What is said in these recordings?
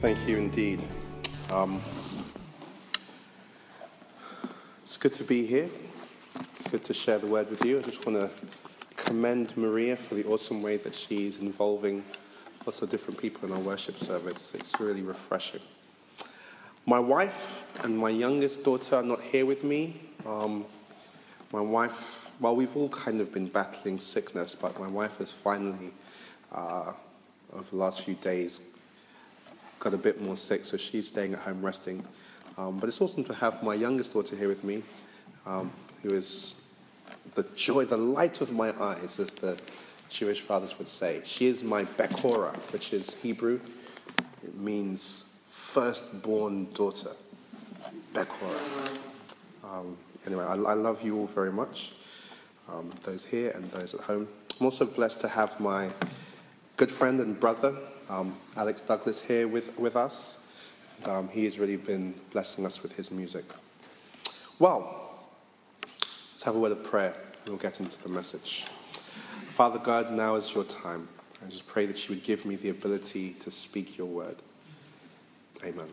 Thank you indeed. Um, it's good to be here. It's good to share the word with you. I just want to commend Maria for the awesome way that she's involving lots of different people in our worship service. It's really refreshing. My wife and my youngest daughter are not here with me. Um, my wife, well, we've all kind of been battling sickness, but my wife has finally, uh, over the last few days, got a bit more sick, so she's staying at home resting. Um, but it's awesome to have my youngest daughter here with me, um, who is the joy, the light of my eyes, as the Jewish fathers would say. She is my Bekora, which is Hebrew. It means firstborn daughter. Bekora. Um, anyway, I, I, love you all very much, um, those here and those at home. I'm also blessed to have my good friend and brother, um, Alex Douglas here with, with us. Um, he has really been blessing us with his music. Well, let's have a word of prayer and we'll get into the message. Father God, now is your time. I just pray that you would give me the ability to speak your word. Amen.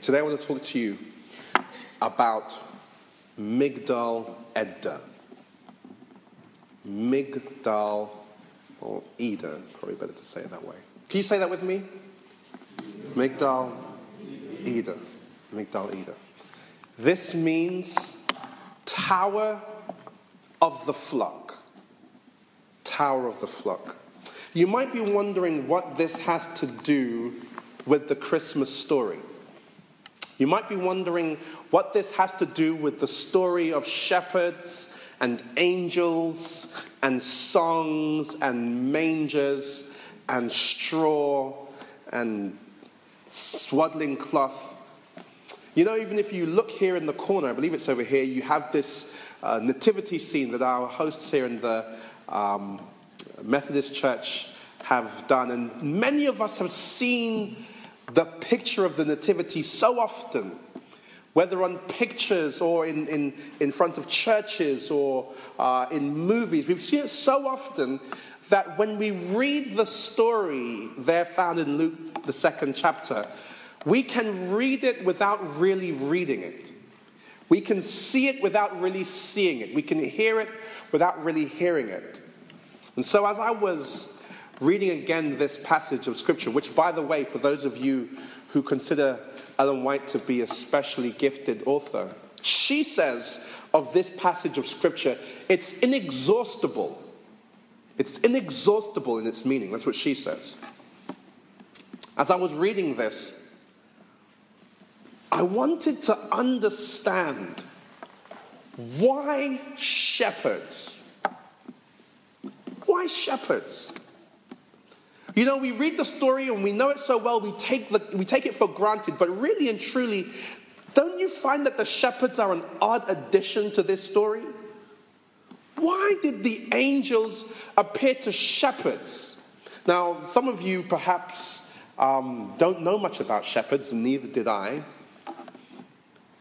Today I want to talk to you about Migdal Eder. Migdal or Eder, probably better to say it that way. Can you say that with me? Migdal Eder. Migdal Eder. This means Tower of the Flock. Tower of the Flock. You might be wondering what this has to do with the Christmas story. You might be wondering what this has to do with the story of shepherds and angels and songs and mangers and straw and swaddling cloth. You know, even if you look here in the corner, I believe it's over here, you have this uh, nativity scene that our hosts here in the um, Methodist Church have done. And many of us have seen the picture of the nativity so often, whether on pictures or in, in, in front of churches or uh, in movies. We've seen it so often that when we read the story there found in Luke, the second chapter, we can read it without really reading it. We can see it without really seeing it. We can hear it without really hearing it. And so, as I was reading again this passage of Scripture, which, by the way, for those of you who consider Ellen White to be a specially gifted author, she says of this passage of Scripture, it's inexhaustible. It's inexhaustible in its meaning. That's what she says. As I was reading this, I wanted to understand why shepherds? Why shepherds? You know, we read the story and we know it so well, we take, the, we take it for granted, but really and truly, don't you find that the shepherds are an odd addition to this story? Why did the angels appear to shepherds? Now, some of you perhaps um, don't know much about shepherds, neither did I.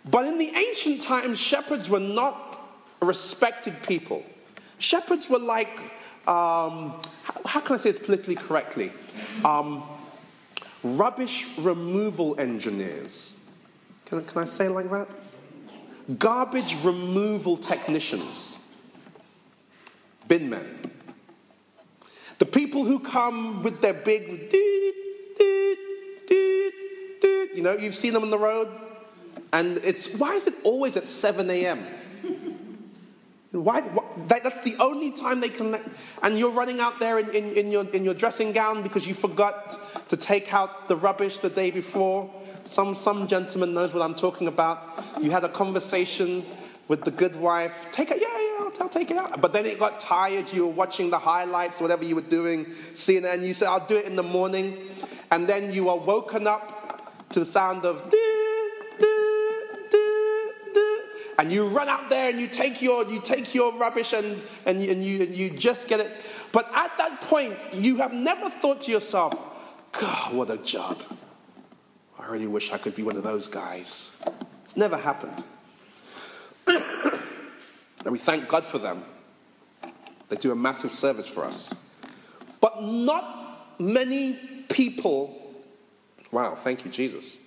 But in the ancient times, shepherds were not respected people. Shepherds were like, um, how, how, can I say this politically correctly? Um, rubbish removal engineers. Can, can I say it like that? Garbage removal technicians bin men. The people who come with their big, you know, you've seen them on the road, and it's why is it always at 7 a.m.? Why, why that, that's the only time they can, and you're running out there in, in, in, your, in your dressing gown because you forgot to take out the rubbish the day before. Some, some gentleman knows what I'm talking about. You had a conversation with the good wife. Take it, yeah, I'll, I'll, take it out. But then it got tired. You were watching the highlights, whatever you were doing, CNN. You said, I'll do it in the morning. And then you are woken up to the sound of do do do do. and you run out there and you take your you take your rubbish and and and you and you just get it. But at that point, you have never thought to yourself, God, what a job. I really wish I could be one of those guys. It's never happened. and we thank God for them. They do a massive service for us. But not many people Wow, thank you, Jesus.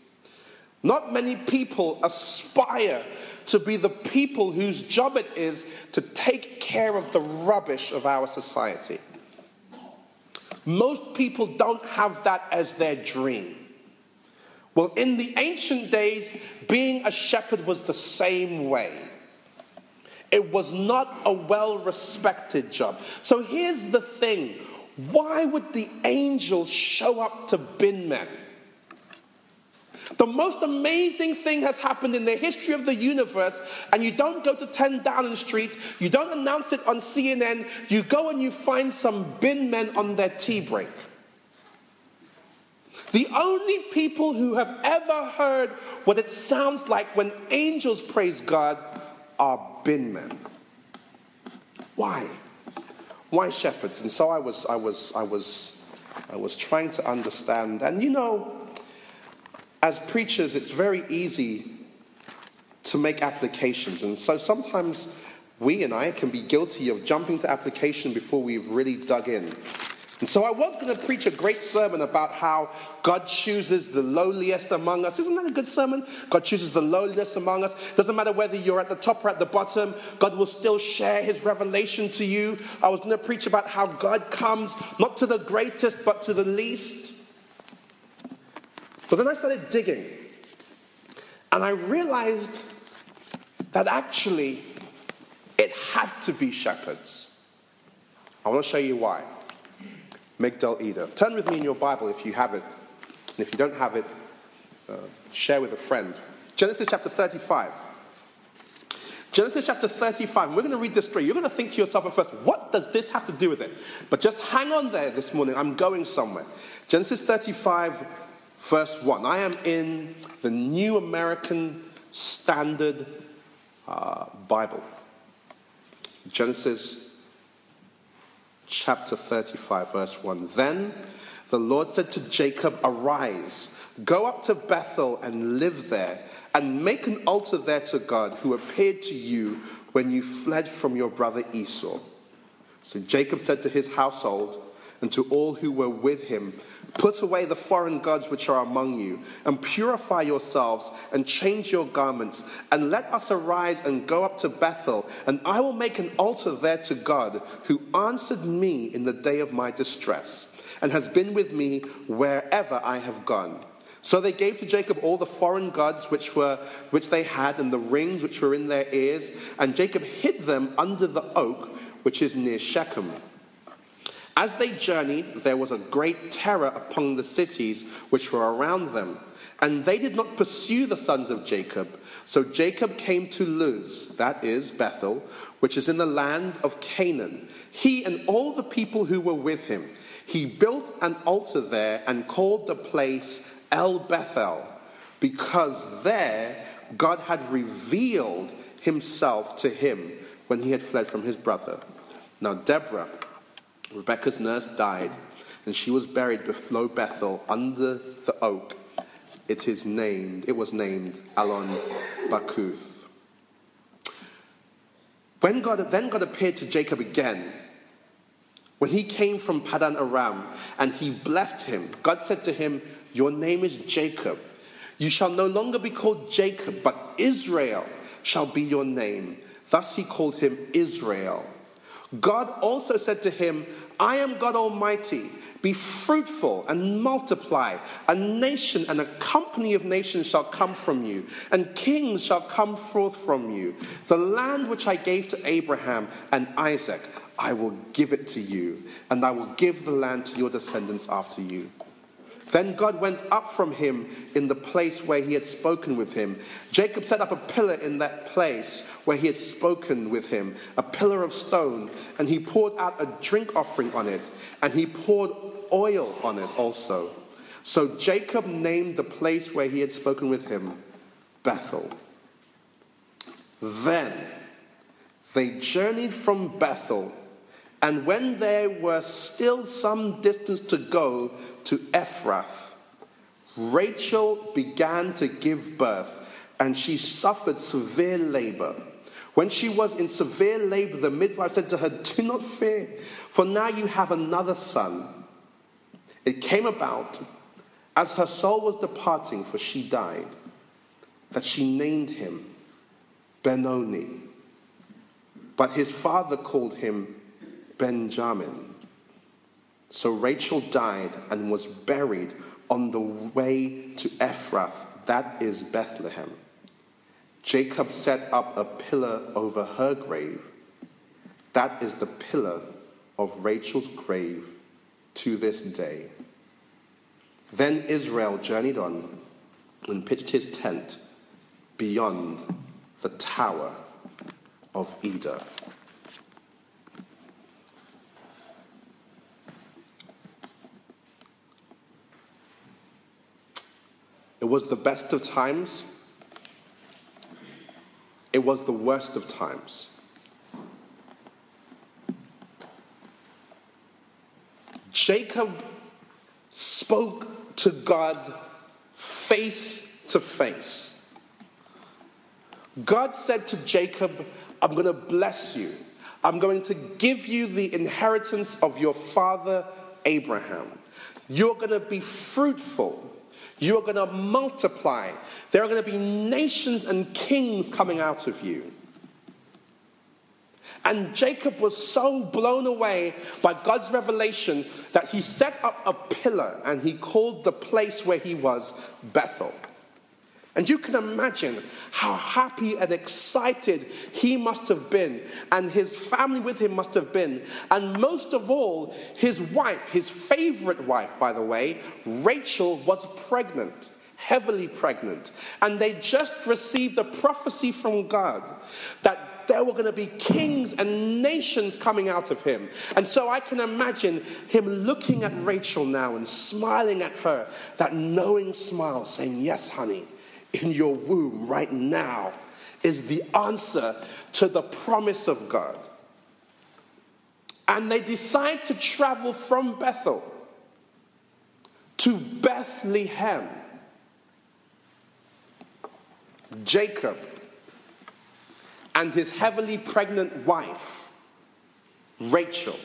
Not many people aspire to be the people whose job it is to take care of the rubbish of our society. Most people don't have that as their dream. Well, in the ancient days, being a shepherd was the same way. It was not a well respected job. So here's the thing why would the angels show up to bin men? The most amazing thing has happened in the history of the universe, and you don't go to 10 Downing Street, you don't announce it on CNN, you go and you find some bin men on their tea break. The only people who have ever heard what it sounds like when angels praise God are bin men. Why? Why shepherds? And so I was, I was, I was, I was trying to understand. And you know, as preachers, it's very easy to make applications. And so sometimes we and I can be guilty of jumping to application before we've really dug in. And so I was going to preach a great sermon about how God chooses the lowliest among us. Isn't that a good sermon? God chooses the lowliest among us. Doesn't matter whether you're at the top or at the bottom, God will still share his revelation to you. I was going to preach about how God comes not to the greatest, but to the least. But then I started digging, and I realized that actually it had to be shepherds. I want to show you why. Migdal Eder. Turn with me in your Bible if you have it. And if you don't have it, uh, share with a friend. Genesis chapter 35. Genesis chapter 35. We're going to read this story. You're going to think to yourself at first, what does this have to do with it? But just hang on there this morning. I'm going somewhere. Genesis 35, verse 1. I am in the New American Standard uh, Bible. Genesis chapter 35, verse 1. Then the Lord said to Jacob, Arise, go up to Bethel and live there, and make an altar there to God who appeared to you when you fled from your brother Esau. So Jacob said to his household and to all who were with him, Put away the foreign gods which are among you, and purify yourselves, and change your garments, and let us arise and go up to Bethel, and I will make an altar there to God, who answered me in the day of my distress, and has been with me wherever I have gone. So they gave to Jacob all the foreign gods which, were, which they had, and the rings which were in their ears, and Jacob hid them under the oak which is near Shechem. As they journeyed, there was a great terror upon the cities which were around them, and they did not pursue the sons of Jacob. So Jacob came to Luz, that is Bethel, which is in the land of Canaan, he and all the people who were with him. He built an altar there and called the place El Bethel, because there God had revealed himself to him when he had fled from his brother. Now, Deborah, Rebecca's nurse died, and she was buried below Bethel under the oak. It is named, it was named Alon Bachuth. When God, then God appeared to Jacob again, when he came from Padan Aram, and he blessed him, God said to him, Your name is Jacob. You shall no longer be called Jacob, but Israel shall be your name. Thus he called him Israel. God also said to him, I am God Almighty. Be fruitful and multiply. A nation and a company of nations shall come from you, and kings shall come forth from you. The land which I gave to Abraham and Isaac, I will give it to you, and I will give the land to your descendants after you. Then God went up from him in the place where he had spoken with him. Jacob set up a pillar in that place where he had spoken with him, a pillar of stone, and he poured out a drink offering on it, and he poured oil on it also. So Jacob named the place where he had spoken with him Bethel. Then they journeyed from Bethel, and when there were still some distance to go, to Ephrath, Rachel began to give birth, and she suffered severe labor. When she was in severe labor, the midwife said to her, Do not fear, for now you have another son. It came about As her soul was departing, for she died, that she named him Benoni. But his father called him Benjamin. So Rachel died and was buried on the way to Ephrath, that is Bethlehem. Jacob set up a pillar over her grave. That is the pillar of Rachel's grave to this day. Then Israel journeyed on and pitched his tent beyond the tower of Eder. It was the best of times. It was the worst of times. Jacob spoke to God face to face. God said to Jacob, I'm going to bless you. I'm going to give you the inheritance of your father Abraham. You're going to be fruitful. You are going to multiply. There are going to be nations and kings coming out of you. And Jacob was so blown away by God's revelation that he set up a pillar and he called the place where he was Bethel. And you can imagine how happy and excited he must have been, and his family with him must have been. And most of all, his wife, his favorite wife, by the way, Rachel, was pregnant, heavily pregnant. And they just received a prophecy from God that there were going to be kings and nations coming out of him. And so I can imagine him looking at Rachel now and smiling at her, that knowing smile, saying, Yes, honey in your womb right now is the answer to the promise of God. And they decide to travel from Bethel to Bethlehem. Jacob and his heavily pregnant wife, Rachel.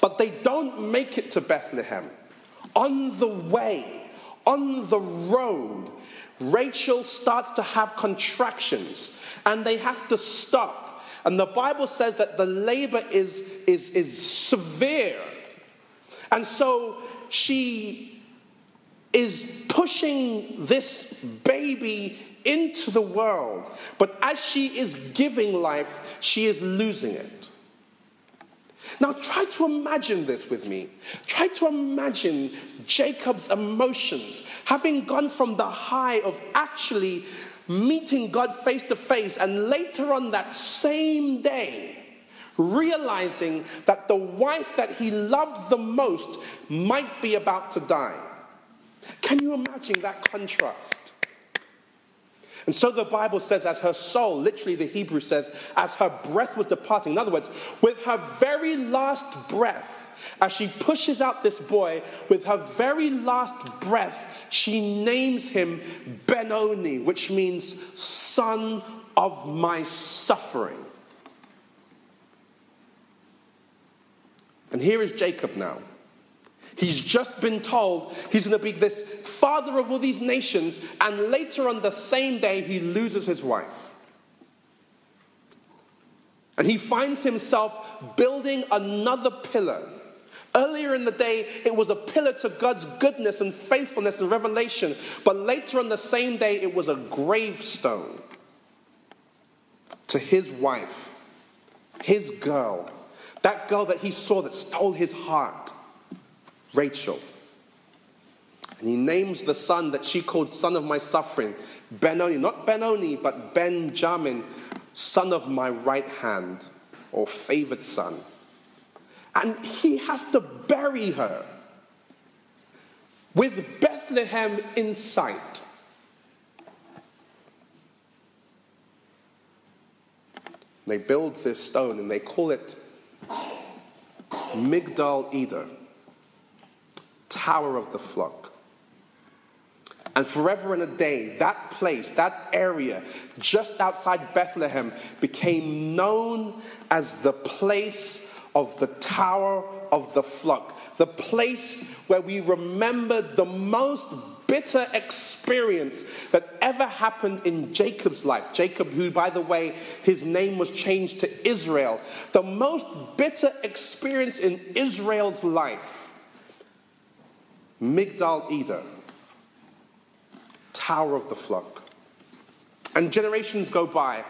But they don't make it to Bethlehem. On the way, on the road, Rachel starts to have contractions and they have to stop. And the Bible says that the labor is, is, is severe. And so she is pushing this baby into the world. But as she is giving life, she is losing it. Now, try to imagine this with me. Try to imagine Jacob's emotions, having gone from the high of actually meeting God face to face, and later on that same day, realizing that the wife that he loved the most might be about to die. Can you imagine that contrast? And so the Bible says, as her soul, literally the Hebrew says, as her breath was departing. In other words, with her very last breath, as she pushes out this boy, with her very last breath, she names him Benoni, which means son of my suffering. And here is Jacob now. He's just been told he's going to be this father of all these nations, and later on the same day, he loses his wife. And he finds himself building another pillar. Earlier in the day, it was a pillar to God's goodness and faithfulness and revelation, but later on the same day, it was a gravestone to his wife, his girl, that girl that he saw that stole his heart. Rachel. And he names the son that she called son of my suffering, Benoni, not Benoni, but Benjamin, son of my right hand, or favored son. And he has to bury her with Bethlehem in sight. They build this stone and they call it Migdal Eder. Tower of the Flock. And forever and a day, that place, that area just outside Bethlehem became known as the place of the tower of the flock, the place where we remember the most bitter experience that ever happened in Jacob's life. Jacob, who, by the way, his name was changed to Israel. The most bitter experience in Israel's life. Migdal Eder, Tower of the Flock. And generations go by.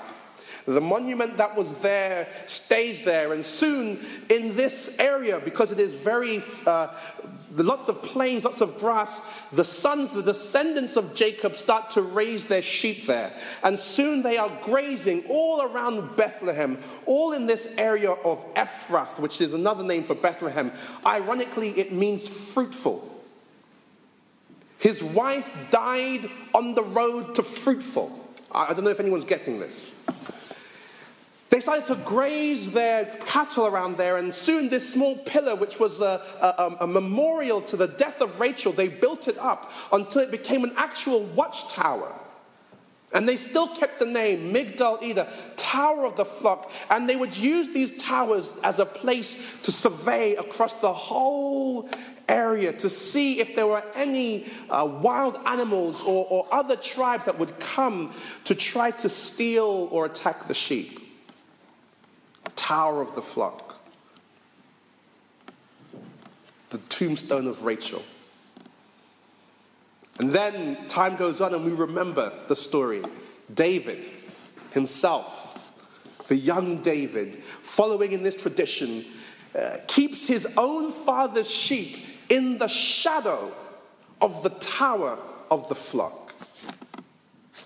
The monument that was there stays there, and soon in this area, because it is very uh, lots of plains, lots of grass, the sons, the descendants of Jacob start to raise their sheep there. And soon they are grazing all around Bethlehem, all in this area of Ephrath, which is another name for Bethlehem. Ironically, it means fruitful. His wife died on the road to fruitful. I don't know if anyone's getting this. They started to graze their cattle around there, and soon this small pillar, which was a, a, um, a, memorial to the death of Rachel, they built it up until it became an actual watchtower. And they still kept the name Migdal Eder, Tower of the Flock, and they would use these towers as a place to survey across the whole area to see if there were any uh, wild animals or, or other tribes that would come to try to steal or attack the sheep tower of the flock, the tombstone of Rachel. And then time goes on and we remember the story. David himself, the young David, following in this tradition, uh, keeps his own father's sheep in the shadow of the tower of the flock.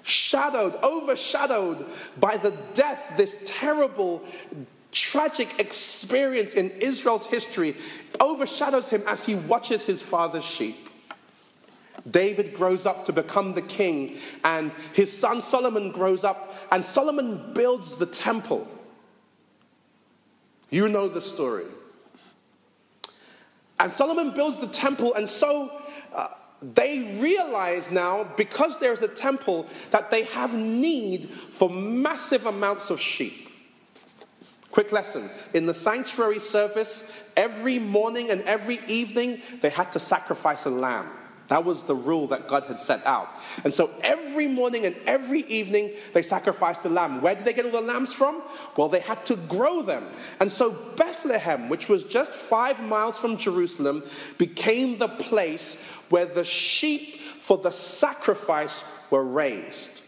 Shadowed, overshadowed by the death, this terrible tragic experience in Israel's history overshadows him as he watches his father's sheep. David grows up to become the king, and his son Solomon grows up, and Solomon builds the temple. You know the story. And Solomon builds the temple, and so uh, they realize now, because there's a temple, that they have need for massive amounts of sheep. Quick lesson. In the sanctuary service, every morning and every evening, they had to sacrifice a lamb. That was the rule that God had set out. And so every morning and every evening, they sacrificed a lamb. Where did they get all the lambs from? Well, they had to grow them. And so Bethlehem, which was just five miles from Jerusalem, became the place where the sheep for the sacrifice were raised.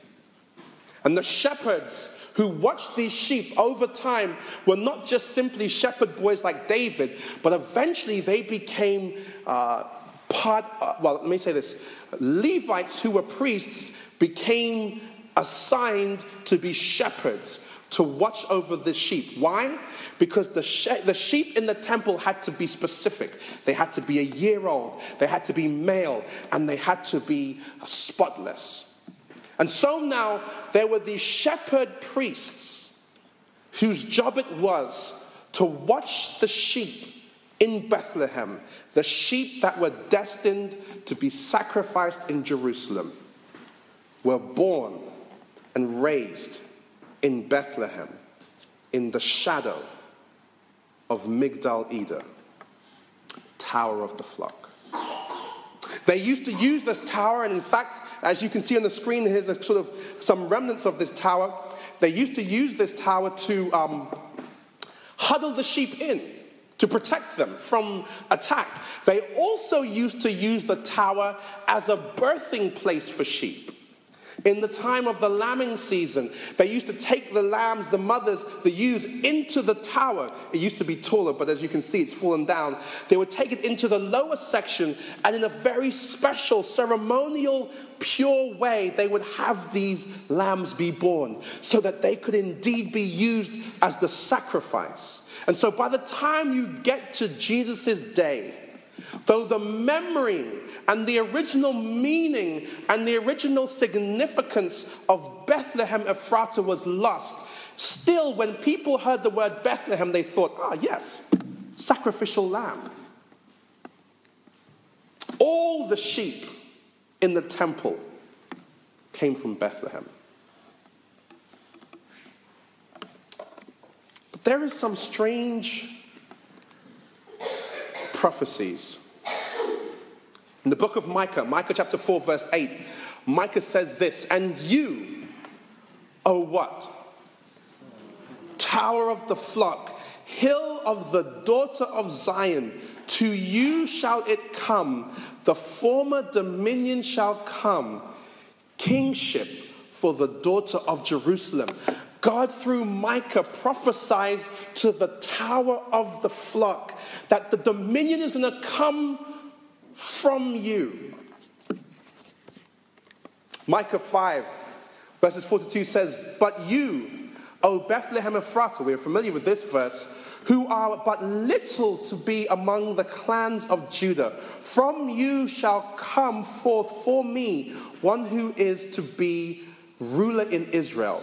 And the shepherds who watched these sheep over time were not just simply shepherd boys like David, but eventually they became uh, part, uh, well, let me say this Levites who were priests became assigned to be shepherds to watch over the sheep. Why? Because the, she- the sheep in the temple had to be specific. They had to be a year old, they had to be male, and they had to be spotless. And so now there were these shepherd priests whose job it was to watch the sheep in Bethlehem, the sheep that were destined to be sacrificed in Jerusalem, were born and raised in Bethlehem in the shadow of Migdal Eder, Tower of the Flock. They used to use this tower, and in fact, as you can see on the screen, here's a sort of some remnants of this tower. They used to use this tower to um, huddle the sheep in to protect them from attack. They also used to use the tower as a birthing place for sheep. In the time of the lambing season, they used to take the lambs, the mothers, the ewes, into the tower. It used to be taller, but as you can see, it's fallen down. They would take it into the lower section, and in a very special, ceremonial, pure way, they would have these lambs be born so that they could indeed be used as the sacrifice. And so by the time you get to Jesus' day, though the memory and the original meaning and the original significance of Bethlehem Ephrata was lost. Still, when people heard the word Bethlehem, they thought, ah, yes, sacrificial lamb. All the sheep in the temple came from Bethlehem. There is some strange prophecies. In the book of Micah, Micah chapter 4, verse 8, Micah says this, and you, O what? Tower of the flock, hill of the daughter of Zion, to you shall it come, the former dominion shall come, kingship for the daughter of Jerusalem. God, through Micah, prophesies to the tower of the flock that the dominion is going to come from you. Micah 5, verses 42 says, But you, O Bethlehem Ephratah, we're familiar with this verse, who are but little to be among the clans of Judah, from you shall come forth for me one who is to be ruler in Israel,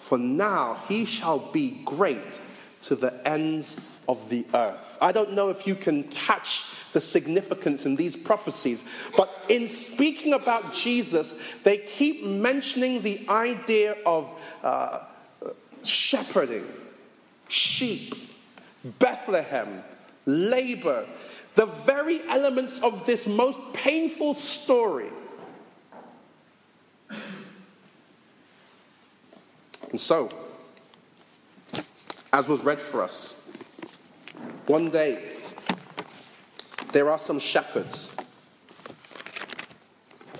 for now he shall be great to the ends of the earth. I don't know if you can catch the significance in these prophecies, but in speaking about Jesus, they keep mentioning the idea of uh, shepherding, sheep, Bethlehem, labor, the very elements of this most painful story. And so, as was read for us, one day, there are some shepherds.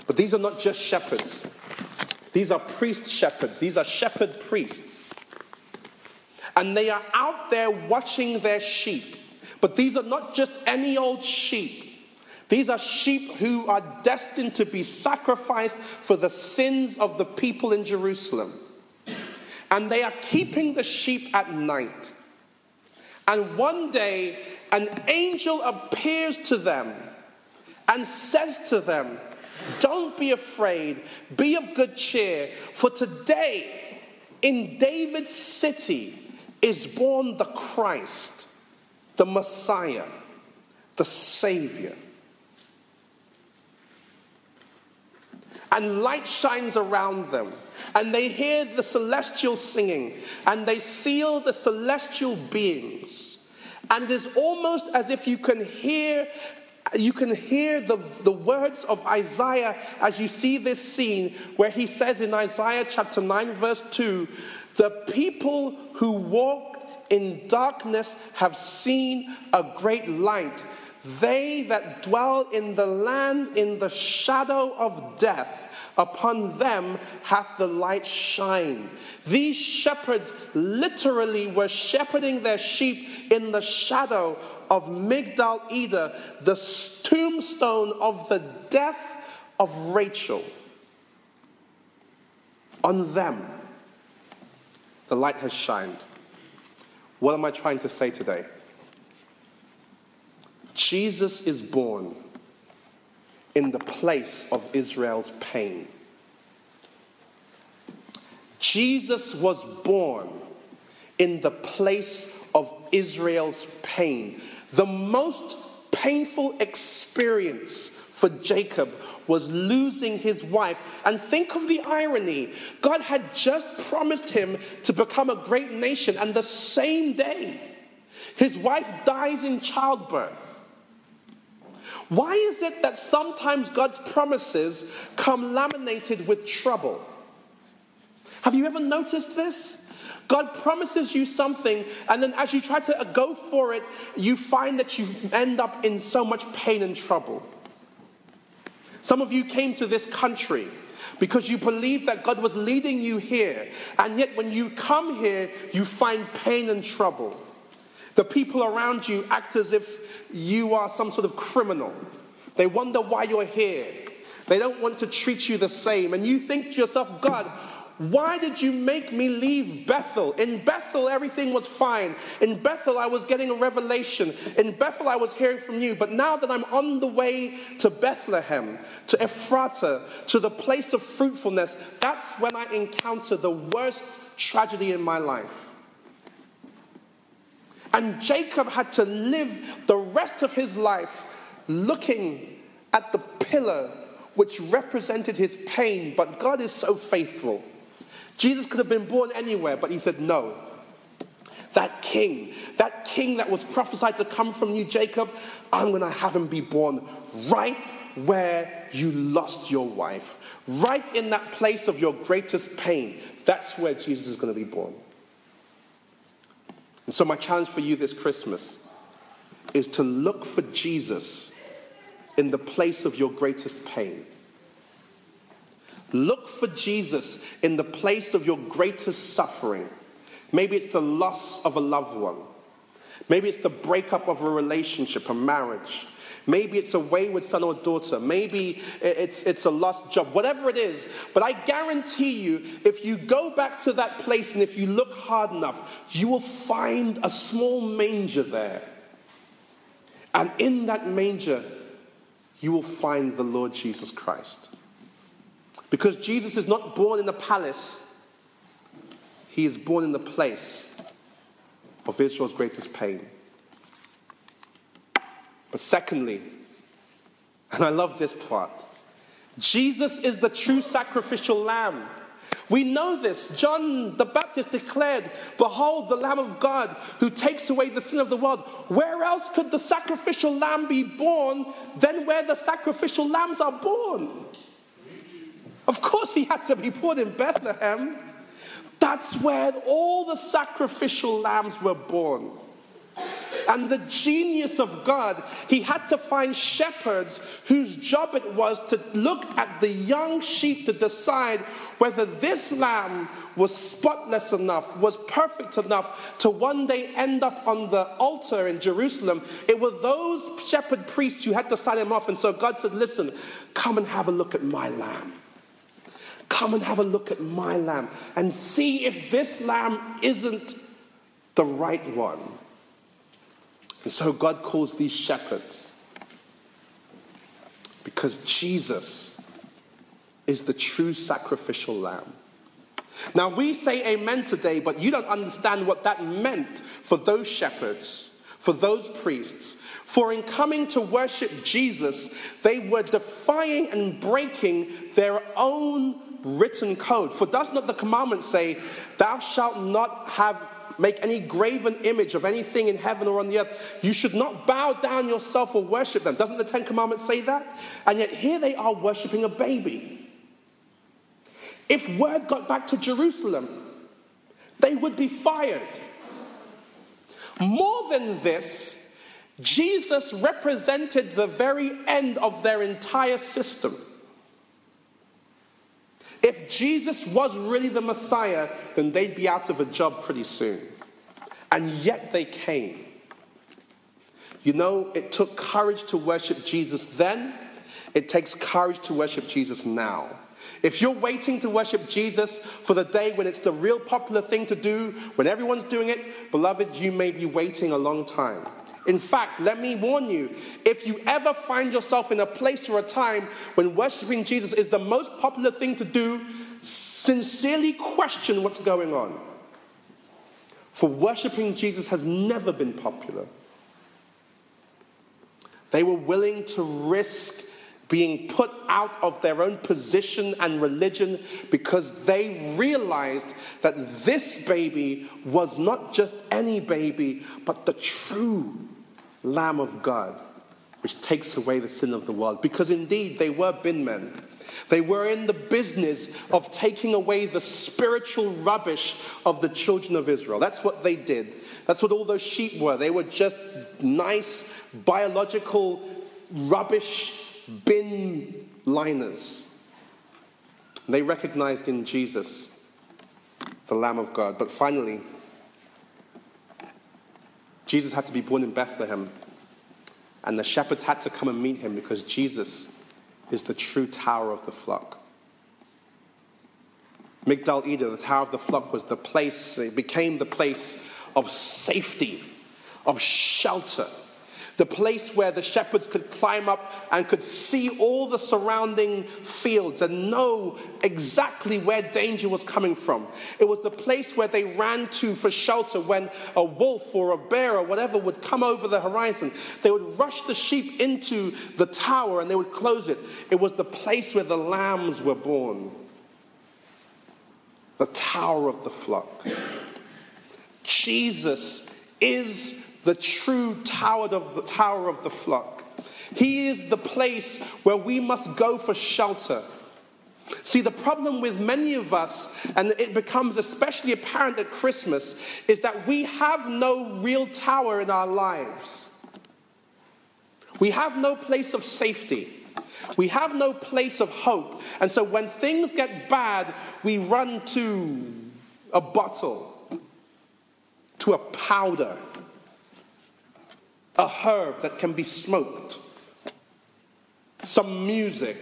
But these are not just shepherds, these are priest shepherds, these are shepherd priests. And they are out there watching their sheep. But these are not just any old sheep. These are sheep who are destined to be sacrificed for the sins of the people in Jerusalem. And they are keeping the sheep at night. And one day, an angel appears to them and says to them, Don't be afraid, be of good cheer, for today in David's city is born the Christ, the Messiah, the Savior. And light shines around them, and they hear the celestial singing, and they seal the celestial beings. And it is almost as if you can hear you can hear the, the words of Isaiah as you see this scene where he says in Isaiah chapter 9, verse 2 the people who walk in darkness have seen a great light. They that dwell in the land in the shadow of death, upon them hath the light shined. These shepherds literally were shepherding their sheep in the shadow of Migdal Eder, the tombstone of the death of Rachel. On them, the light has shined. What am I trying to say today? Jesus is born in the place of Israel's pain. Jesus was born in the place of Israel's pain. The most painful experience for Jacob was losing his wife. And think of the irony God had just promised him to become a great nation, and the same day, his wife dies in childbirth. Why is it that sometimes God's promises come laminated with trouble? Have you ever noticed this? God promises you something, and then as you try to go for it, you find that you end up in so much pain and trouble. Some of you came to this country because you believed that God was leading you here, and yet when you come here, you find pain and trouble. The people around you act as if you are some sort of criminal. They wonder why you're here. They don't want to treat you the same. And you think to yourself, God, Why did you make me leave Bethel? In Bethel, everything was fine. In Bethel, I was getting a revelation. In Bethel, I was hearing from you. But now that I'm on the way to Bethlehem, to Ephrata, to the place of fruitfulness, that's when I encounter the worst tragedy in my life. And Jacob had to live the rest of his life looking at the pillar which represented his pain, but God is so faithful. Jesus could have been born anywhere, but he said, No. That king, that king that was prophesied to come from you, Jacob, I'm going to have him be born right where you lost your wife, right in that place of your greatest pain. That's where Jesus is going to be born. And so, my challenge for you this Christmas is to look for Jesus in the place of your greatest pain. Look for Jesus in the place of your greatest suffering. Maybe it's the loss of a loved one. Maybe it's the breakup of a relationship, a marriage. Maybe it's a wayward son or daughter. Maybe it's, it's a lost job. Whatever it is. But I guarantee you, if you go back to that place and if you look hard enough, you will find a small manger there. And in that manger, you will find the Lord Jesus Christ. Because Jesus is not born in a palace, he is born in the place of Israel's greatest pain. But secondly, and I love this part, Jesus is the true sacrificial lamb. We know this. John the Baptist declared, Behold, the Lamb of God who takes away the sin of the world. Where else could the sacrificial lamb be born than where the sacrificial lambs are born? Of course, he had to be born in Bethlehem. That's where all the sacrificial lambs were born. And the genius of God, he had to find shepherds whose job it was to look at the young sheep to decide whether this lamb was spotless enough, was perfect enough to one day end up on the altar in Jerusalem. It were those shepherd priests who had to sign him off. And so God said, Listen, come and have a look at my lamb. Come and have a look at my lamb and see if this lamb isn't the right one. And so God calls these shepherds because Jesus is the true sacrificial lamb. Now, we say amen today, but you don't understand what that meant for those shepherds, for those priests. For in coming to worship Jesus, they were defying and breaking their own written code. For does not the commandment say, Thou shalt not have make any graven image of anything in heaven or on the earth. You should not bow down yourself or worship them. Doesn't the Ten Commandments say that? And yet here they are worshiping a baby. If word got back to Jerusalem, they would be fired. More than this, Jesus represented the very end of their entire system. If Jesus was really the Messiah, then they'd be out of a job pretty soon. And yet they came. You know, it took courage to worship Jesus then, it takes courage to worship Jesus now. If you're waiting to worship Jesus for the day when it's the real popular thing to do, when everyone's doing it, beloved, you may be waiting a long time. In fact, let me warn you if you ever find yourself in a place or a time when worshiping Jesus is the most popular thing to do, sincerely question what's going on. For worshiping Jesus has never been popular. They were willing to risk being put out of their own position and religion because they realized that this baby was not just any baby, but the true Lamb of God, which takes away the sin of the world. Because indeed, they were bin men. They were in the business of taking away the spiritual rubbish of the children of Israel. That's what they did. That's what all those sheep were. They were just nice, biological rubbish bin liners. They recognized in Jesus the Lamb of God. But finally, Jesus had to be born in Bethlehem, and the shepherds had to come and meet him because Jesus is the true tower of the flock. Migdal Eder, the Tower of the Flock, was the place, it became the place of safety, of shelter, the place where the shepherds could climb up and could see all the surrounding fields and know exactly where danger was coming from. It was the place where they ran to for shelter when a wolf or a bear or whatever would come over the horizon. They would rush the sheep into the tower and they would close it. It was the place where the lambs were born. The tower of the flock. Jesus is the true tower of the tower of the flock. He is the place where we must go for shelter. See, the problem with many of us, and it becomes especially apparent at Christmas, is that we have no real tower in our lives. We have no place of safety. We have no place of hope. And so when things get bad, we run to a bottle, to a powder a herb that can be smoked, some music,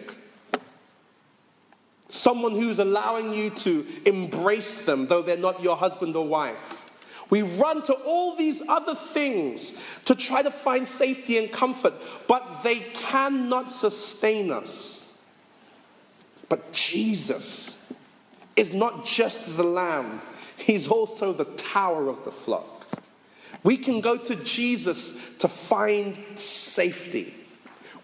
someone who's allowing you to embrace them, though they're not your husband or wife. We run to all these other things to try to find safety and comfort, but they cannot sustain us. But Jesus is not just the lamb, he's also the tower of the flock. We can go to Jesus to find safety.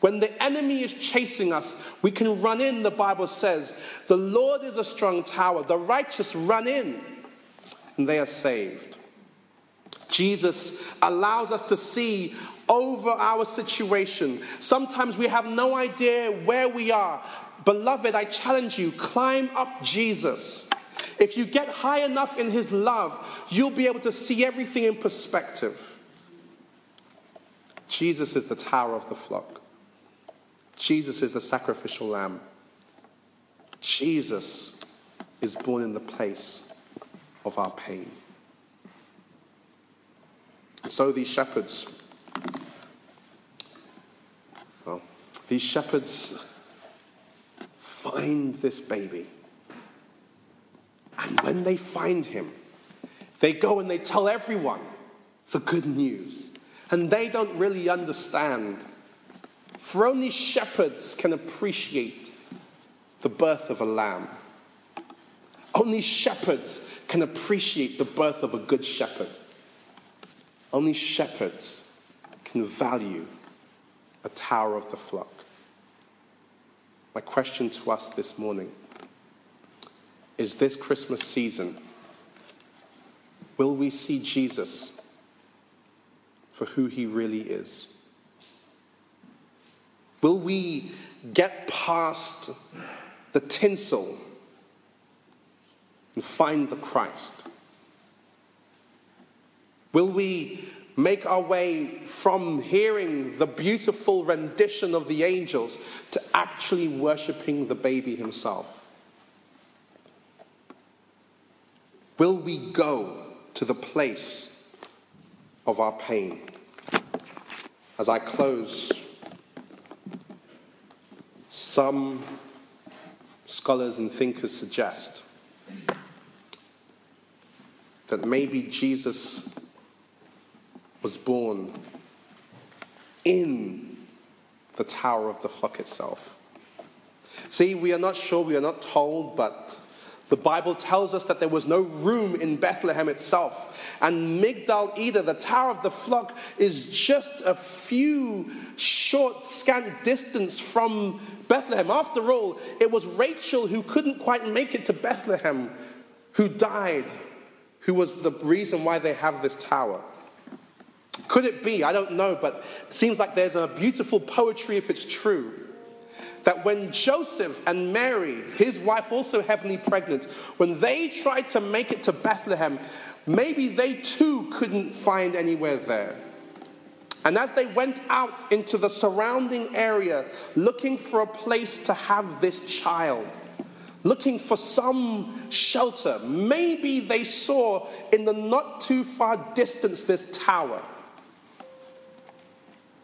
When the enemy is chasing us, we can run in, the Bible says. The Lord is a strong tower. The righteous run in, and they are saved. Jesus allows us to see over our situation. Sometimes we have no idea where we are. Beloved, I challenge you climb up Jesus. If you get high enough in His love, you'll be able to see everything in perspective. Jesus is the tower of the flock, Jesus is the sacrificial lamb. Jesus is born in the place of our pain. And so these shepherds, well, these shepherds find this baby. And when they find him, they go and they tell everyone the good news. And they don't really understand. For only shepherds can appreciate the birth of a lamb. Only shepherds can appreciate the birth of a good shepherd. Only shepherds can value a tower of the flock. My question to us this morning is this Christmas season will we see Jesus for who he really is? Will we get past the tinsel and find the Christ? Will we make our way from hearing the beautiful rendition of the angels to actually worshiping the baby himself? Will we go to the place of our pain? As I close, some scholars and thinkers suggest that maybe Jesus was born in the Tower of the Flock itself. See, we are not sure, we are not told, but the Bible tells us that there was no room in Bethlehem itself. And Migdal Eder, the Tower of the Flock, is just a few short, scant distance from Bethlehem. After all, it was Rachel who couldn't quite make it to Bethlehem who died, who was the reason why they have this tower. Could it be? I don't know, but it seems like there's a beautiful poetry if it's true that when Joseph and Mary, his wife also heavily pregnant, when they tried to make it to Bethlehem, maybe they too couldn't find anywhere there. And as they went out into the surrounding area looking for a place to have this child, looking for some shelter, maybe they saw in the not too far distance this tower,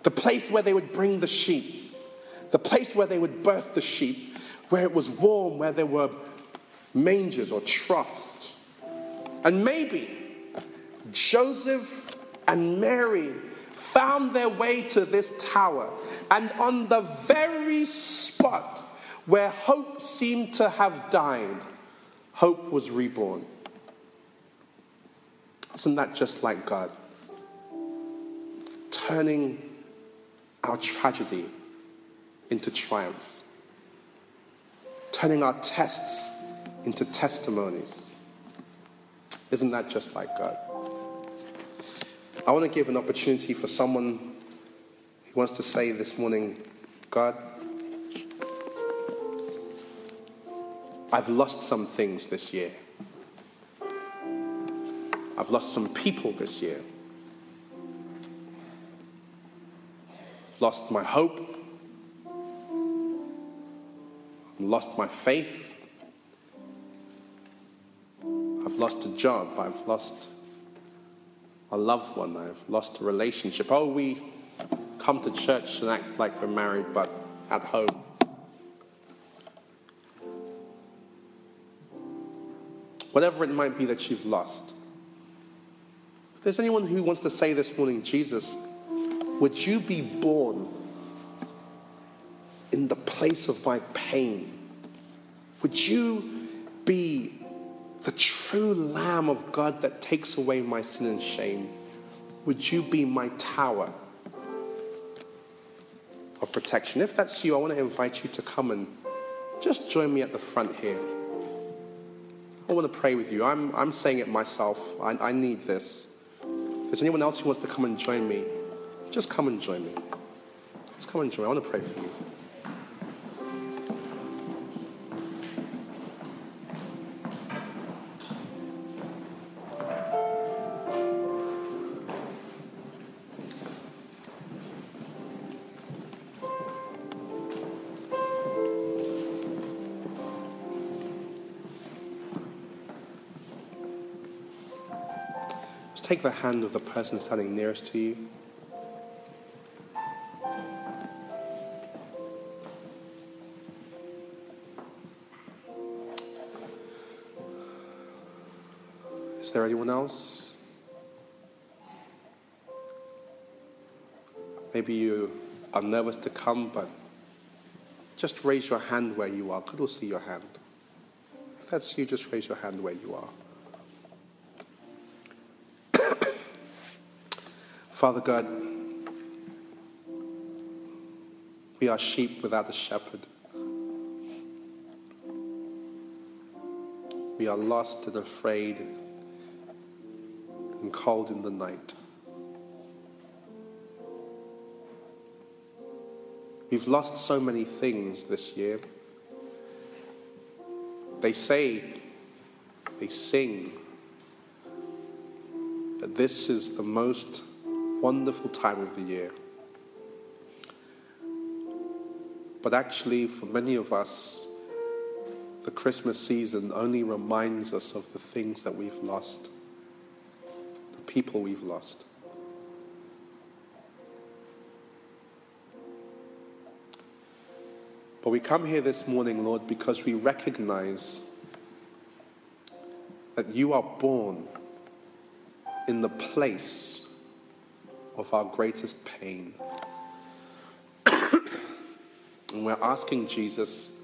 the place where they would bring the sheep the place where they would birth the sheep, where it was warm, where there were mangers or troughs. And maybe Joseph and Mary found their way to this tower, and on the very spot where hope seemed to have died, hope was reborn. Isn't that just like God? Turning our tragedy into triumph, turning our tests into testimonies. Isn't that just like God? I want to give an opportunity for someone who wants to say this morning, God, I've lost some things this year. I've lost some people this year. Lost my hope. Lost my faith. I've lost a job. I've lost a loved one. I've lost a relationship. Oh, we come to church and act like we're married, but at home. Whatever it might be that you've lost. If there's anyone who wants to say this morning, Jesus, would you be born in the place of my pain? Would you be the true Lamb of God that takes away my sin and shame, would you be my tower of protection? If that's you, I want to invite you to come and just join me at the front here. I want to pray with you. I'm, I'm saying it myself. I, I need this. If there's anyone else who wants to come and join me, just come and join me. Just come and join me. I want to pray for you. Take the hand of the person standing nearest to you. Is there anyone else? Maybe you are nervous to come, but just raise your hand where you are. God will see your hand. If that's you, just raise your hand where you are. Father God, we are sheep without a shepherd. We are lost and afraid and cold in the night. We've lost so many things this year. They say, they sing, that this is the most wonderful time of the year. But actually, for many of us, the Christmas season only reminds us of the things that we've lost, the people we've lost. But we come here this morning, Lord, because we recognize that you are born in the place of our greatest pain. and we're asking Jesus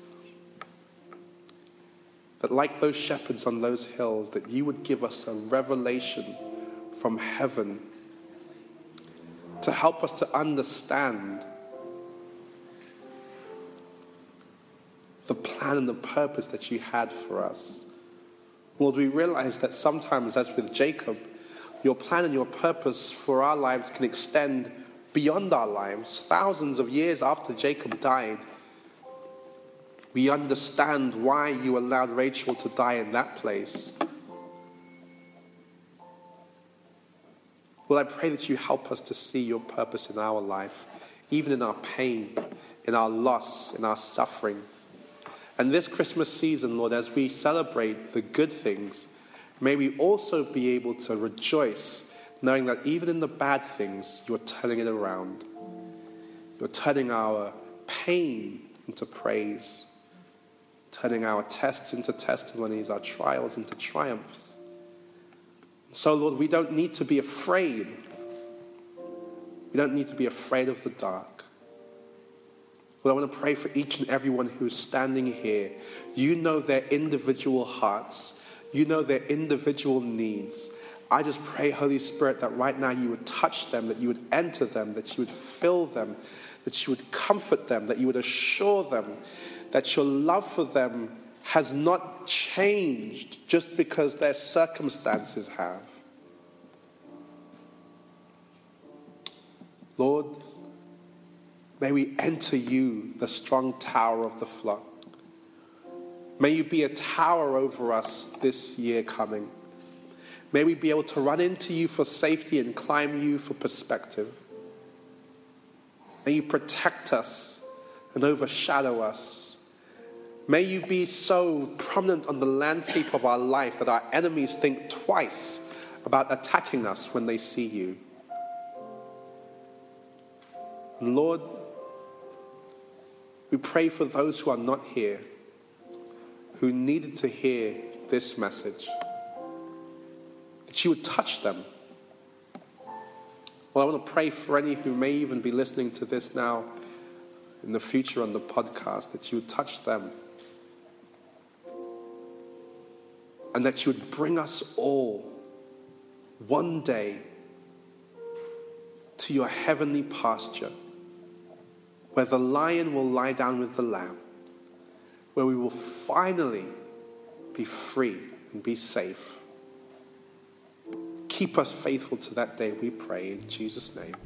that, like those shepherds on those hills, that you would give us a revelation from heaven to help us to understand the plan and the purpose that you had for us. Lord, we realize that sometimes, as with Jacob, your plan and your purpose for our lives can extend beyond our lives. Thousands of years after Jacob died, we understand why you allowed Rachel to die in that place. Well, I pray that you help us to see your purpose in our life, even in our pain, in our loss, in our suffering. And this Christmas season, Lord, as we celebrate the good things, May we also be able to rejoice knowing that even in the bad things, you're turning it around. You're turning our pain into praise, turning our tests into testimonies, our trials into triumphs. So, Lord, we don't need to be afraid. We don't need to be afraid of the dark. Lord, I want to pray for each and everyone who is standing here. You know their individual hearts, you know their individual needs. I just pray, Holy Spirit, that right now you would touch them, that you would enter them, that you would fill them, that you would comfort them, that you would assure them that your love for them has not changed just because their circumstances have. Lord, may we enter you, the strong tower of the flock. May you be a tower over us this year coming. May we be able to run into you for safety and climb you for perspective. May you protect us and overshadow us. May you be so prominent on the landscape of our life that our enemies think twice about attacking us when they see you. Lord, we pray for those who are not here, who needed to hear this message, that you would touch them. Well, I want to pray for any who may even be listening to this now in the future on the podcast, that you would touch them. And that you would bring us all one day to your heavenly pasture where the lion will lie down with the lamb, where we will finally be free and be safe. Keep us faithful to that day, we pray in Jesus' name.